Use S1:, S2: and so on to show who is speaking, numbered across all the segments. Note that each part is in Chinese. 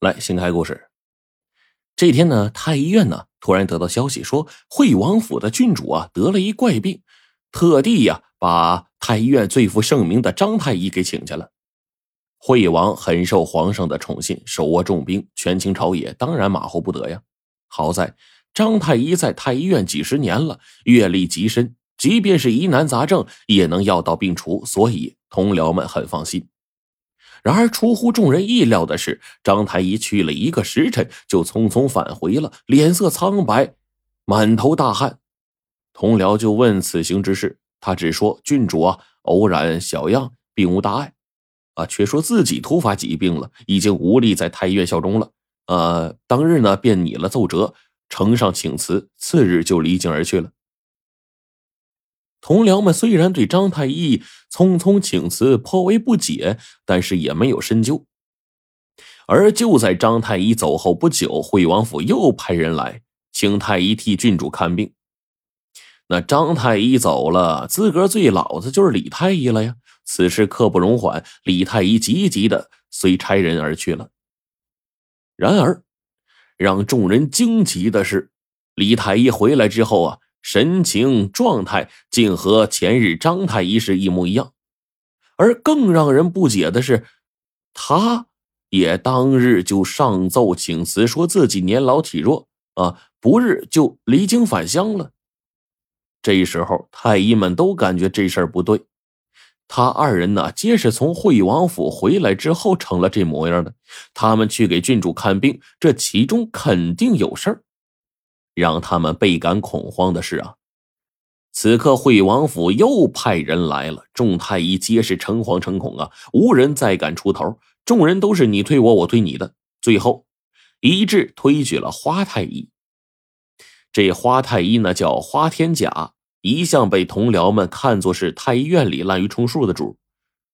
S1: 来，先开故事。这天呢，太医院呢突然得到消息，说惠王府的郡主啊得了一怪病，特地呀把太医院最负盛名的张太医给请去了。惠王很受皇上的宠信，手握重兵，权倾朝野，当然马虎不得呀。好在张太医在太医院几十年了，阅历极深，即便是疑难杂症也能药到病除，所以同僚们很放心。然而，出乎众人意料的是，张太医去了一个时辰，就匆匆返回了，脸色苍白，满头大汗。同僚就问此行之事，他只说郡主啊偶染小恙，并无大碍，啊，却说自己突发疾病了，已经无力在太医院效忠了。呃，当日呢便拟了奏折，呈上请辞，次日就离京而去了。同僚们虽然对张太医匆匆请辞颇为不解，但是也没有深究。而就在张太医走后不久，惠王府又派人来请太医替郡主看病。那张太医走了，资格最老的就是李太医了呀。此事刻不容缓，李太医急急的随差人而去了。然而，让众人惊奇的是，李太医回来之后啊。神情状态竟和前日张太医是一模一样，而更让人不解的是，他也当日就上奏请辞，说自己年老体弱啊，不日就离京返乡了。这时候，太医们都感觉这事儿不对，他二人呢，皆是从惠王府回来之后成了这模样的，他们去给郡主看病，这其中肯定有事儿。让他们倍感恐慌的是啊，此刻惠王府又派人来了，众太医皆是诚惶诚恐啊，无人再敢出头，众人都是你推我，我推你的，最后一致推举了花太医。这花太医呢叫花天甲，一向被同僚们看作是太医院里滥竽充数的主，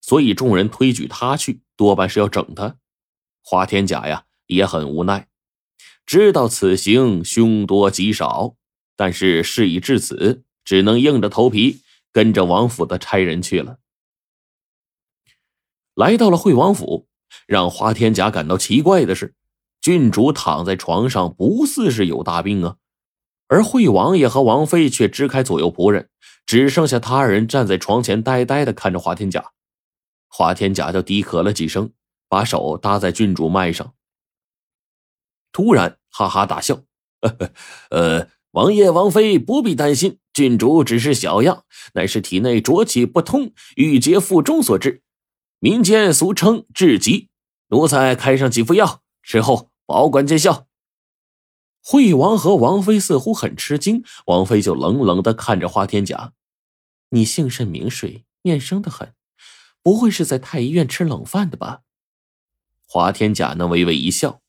S1: 所以众人推举他去，多半是要整他。花天甲呀也很无奈。知道此行凶多吉少，但是事已至此，只能硬着头皮跟着王府的差人去了。来到了惠王府，让花天甲感到奇怪的是，郡主躺在床上，不似是有大病啊，而惠王爷和王妃却支开左右仆人，只剩下他二人站在床前，呆呆的看着花天甲。花天甲就低咳了几声，把手搭在郡主脉上。突然，哈哈大笑，呵 呵呃，王爷、王妃不必担心，郡主只是小恙，乃是体内浊气不通，郁结腹中所致，民间俗称痔疾。奴才开上几副药，吃后保管见效。惠王和王妃似乎很吃惊，王妃就冷冷的看着花天甲：“你姓甚名谁？面生的很，不会是在太医院吃冷饭的吧？”花天甲呢，微微一笑。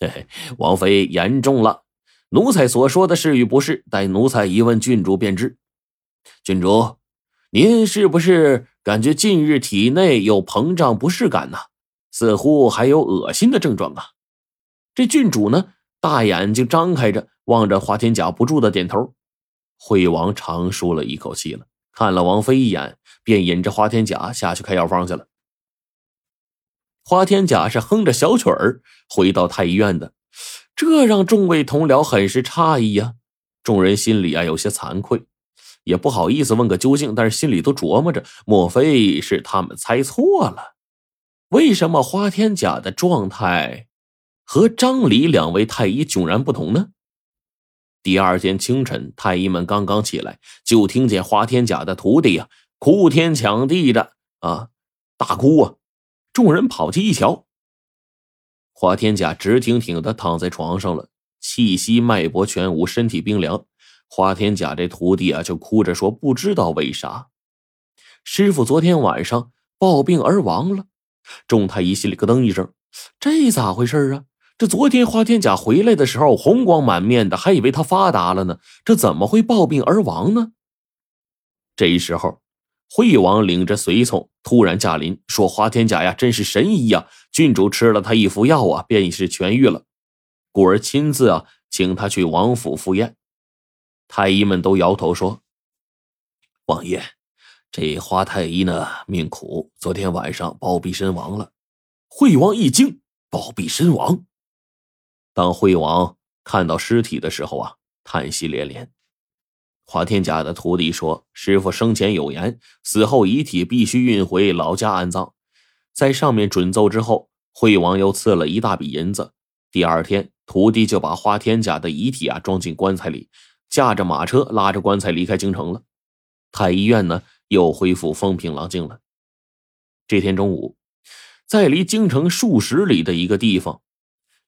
S1: 嘿嘿，王妃言重了，奴才所说的是与不是，待奴才一问郡主便知。郡主，您是不是感觉近日体内有膨胀不适感呢？似乎还有恶心的症状啊！这郡主呢，大眼睛张开着望着花天甲，不住的点头。惠王长舒了一口气了，看了王妃一眼，便引着花天甲下去开药方去了。花天甲是哼着小曲儿回到太医院的，这让众位同僚很是诧异呀。众人心里啊有些惭愧，也不好意思问个究竟，但是心里都琢磨着：莫非是他们猜错了？为什么花天甲的状态和张李两位太医迥然不同呢？第二天清晨，太医们刚刚起来，就听见花天甲的徒弟呀哭天抢地的啊大哭啊。众人跑去一瞧，花天甲直挺挺的躺在床上了，气息脉搏全无，身体冰凉。花天甲这徒弟啊，就哭着说：“不知道为啥，师傅昨天晚上暴病而亡了。”众太医心里咯噔一声：“这咋回事啊？这昨天花天甲回来的时候红光满面的，还以为他发达了呢，这怎么会暴病而亡呢？”这时候。惠王领着随从突然驾临，说：“花天甲呀，真是神医呀！郡主吃了他一服药啊，便已是痊愈了。故而亲自啊，请他去王府赴宴。”太医们都摇头说：“王爷，这花太医呢，命苦，昨天晚上暴毙身亡了。”惠王一惊：“暴毙身亡。当惠王看到尸体的时候啊，叹息连连。华天甲的徒弟说：“师傅生前有言，死后遗体必须运回老家安葬。”在上面准奏之后，惠王又赐了一大笔银子。第二天，徒弟就把花天甲的遗体啊装进棺材里，驾着马车拉着棺材离开京城了。太医院呢又恢复风平浪静了。这天中午，在离京城数十里的一个地方，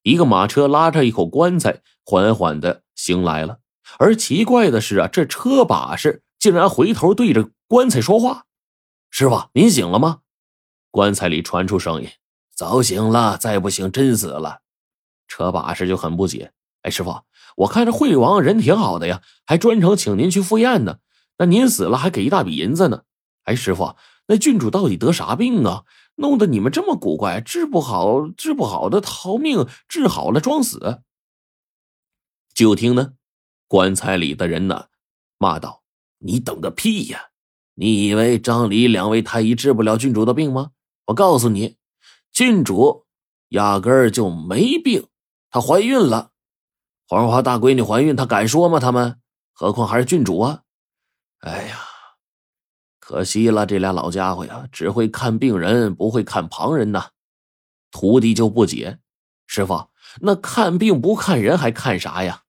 S1: 一个马车拉着一口棺材缓缓的行来了。而奇怪的是啊，这车把式竟然回头对着棺材说话：“师傅，您醒了吗？”棺材里传出声音：“早醒了，再不醒真死了。”车把式就很不解：“哎，师傅，我看这惠王人挺好的呀，还专程请您去赴宴呢。那您死了还给一大笔银子呢。哎，师傅，那郡主到底得啥病啊？弄得你们这么古怪，治不好治不好的逃命，治好了装死。”就听呢。棺材里的人呢，骂道：“你等个屁呀！你以为张李两位太医治不了郡主的病吗？我告诉你，郡主压根儿就没病，她怀孕了。黄花大闺女怀孕，她敢说吗？他们，何况还是郡主啊！哎呀，可惜了，这俩老家伙呀，只会看病人，不会看旁人呐。”徒弟就不解：“师傅，那看病不看人，还看啥呀？”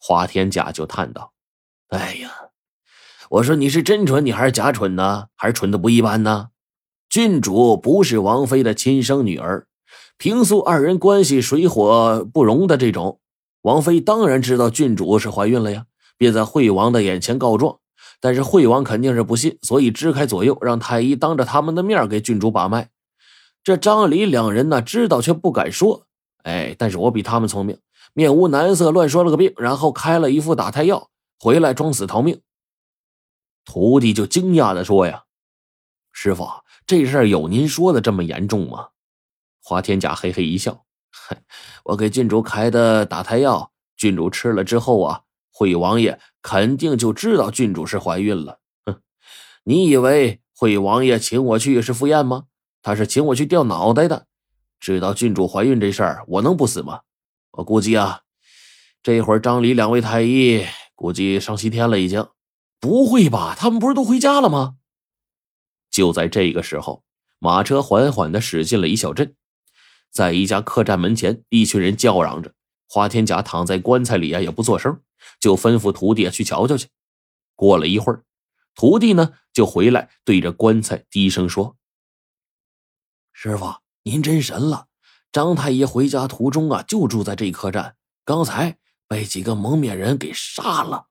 S1: 花天甲就叹道：“哎呀，我说你是真蠢，你还是假蠢呢？还是蠢的不一般呢？郡主不是王妃的亲生女儿，平素二人关系水火不容的这种，王妃当然知道郡主是怀孕了呀，便在惠王的眼前告状。但是惠王肯定是不信，所以支开左右，让太医当着他们的面给郡主把脉。这张离两人呢，知道却不敢说。哎，但是我比他们聪明。”面无难色，乱说了个病，然后开了一副打胎药，回来装死逃命。徒弟就惊讶的说：“呀，师傅，这事儿有您说的这么严重吗？”花天甲嘿嘿一笑：“我给郡主开的打胎药，郡主吃了之后啊，惠王爷肯定就知道郡主是怀孕了。哼，你以为惠王爷请我去是赴宴吗？他是请我去掉脑袋的。知道郡主怀孕这事儿，我能不死吗？”我估计啊，这会儿张李两位太医估计上西天了，已经。不会吧？他们不是都回家了吗？就在这个时候，马车缓缓的驶进了一小镇，在一家客栈门前，一群人叫嚷着。花天甲躺在棺材里啊，也不作声，就吩咐徒弟去瞧瞧去。过了一会儿，徒弟呢就回来，对着棺材低声说：“师傅，您真神了。”张太医回家途中啊，就住在这一客栈。刚才被几个蒙面人给杀了。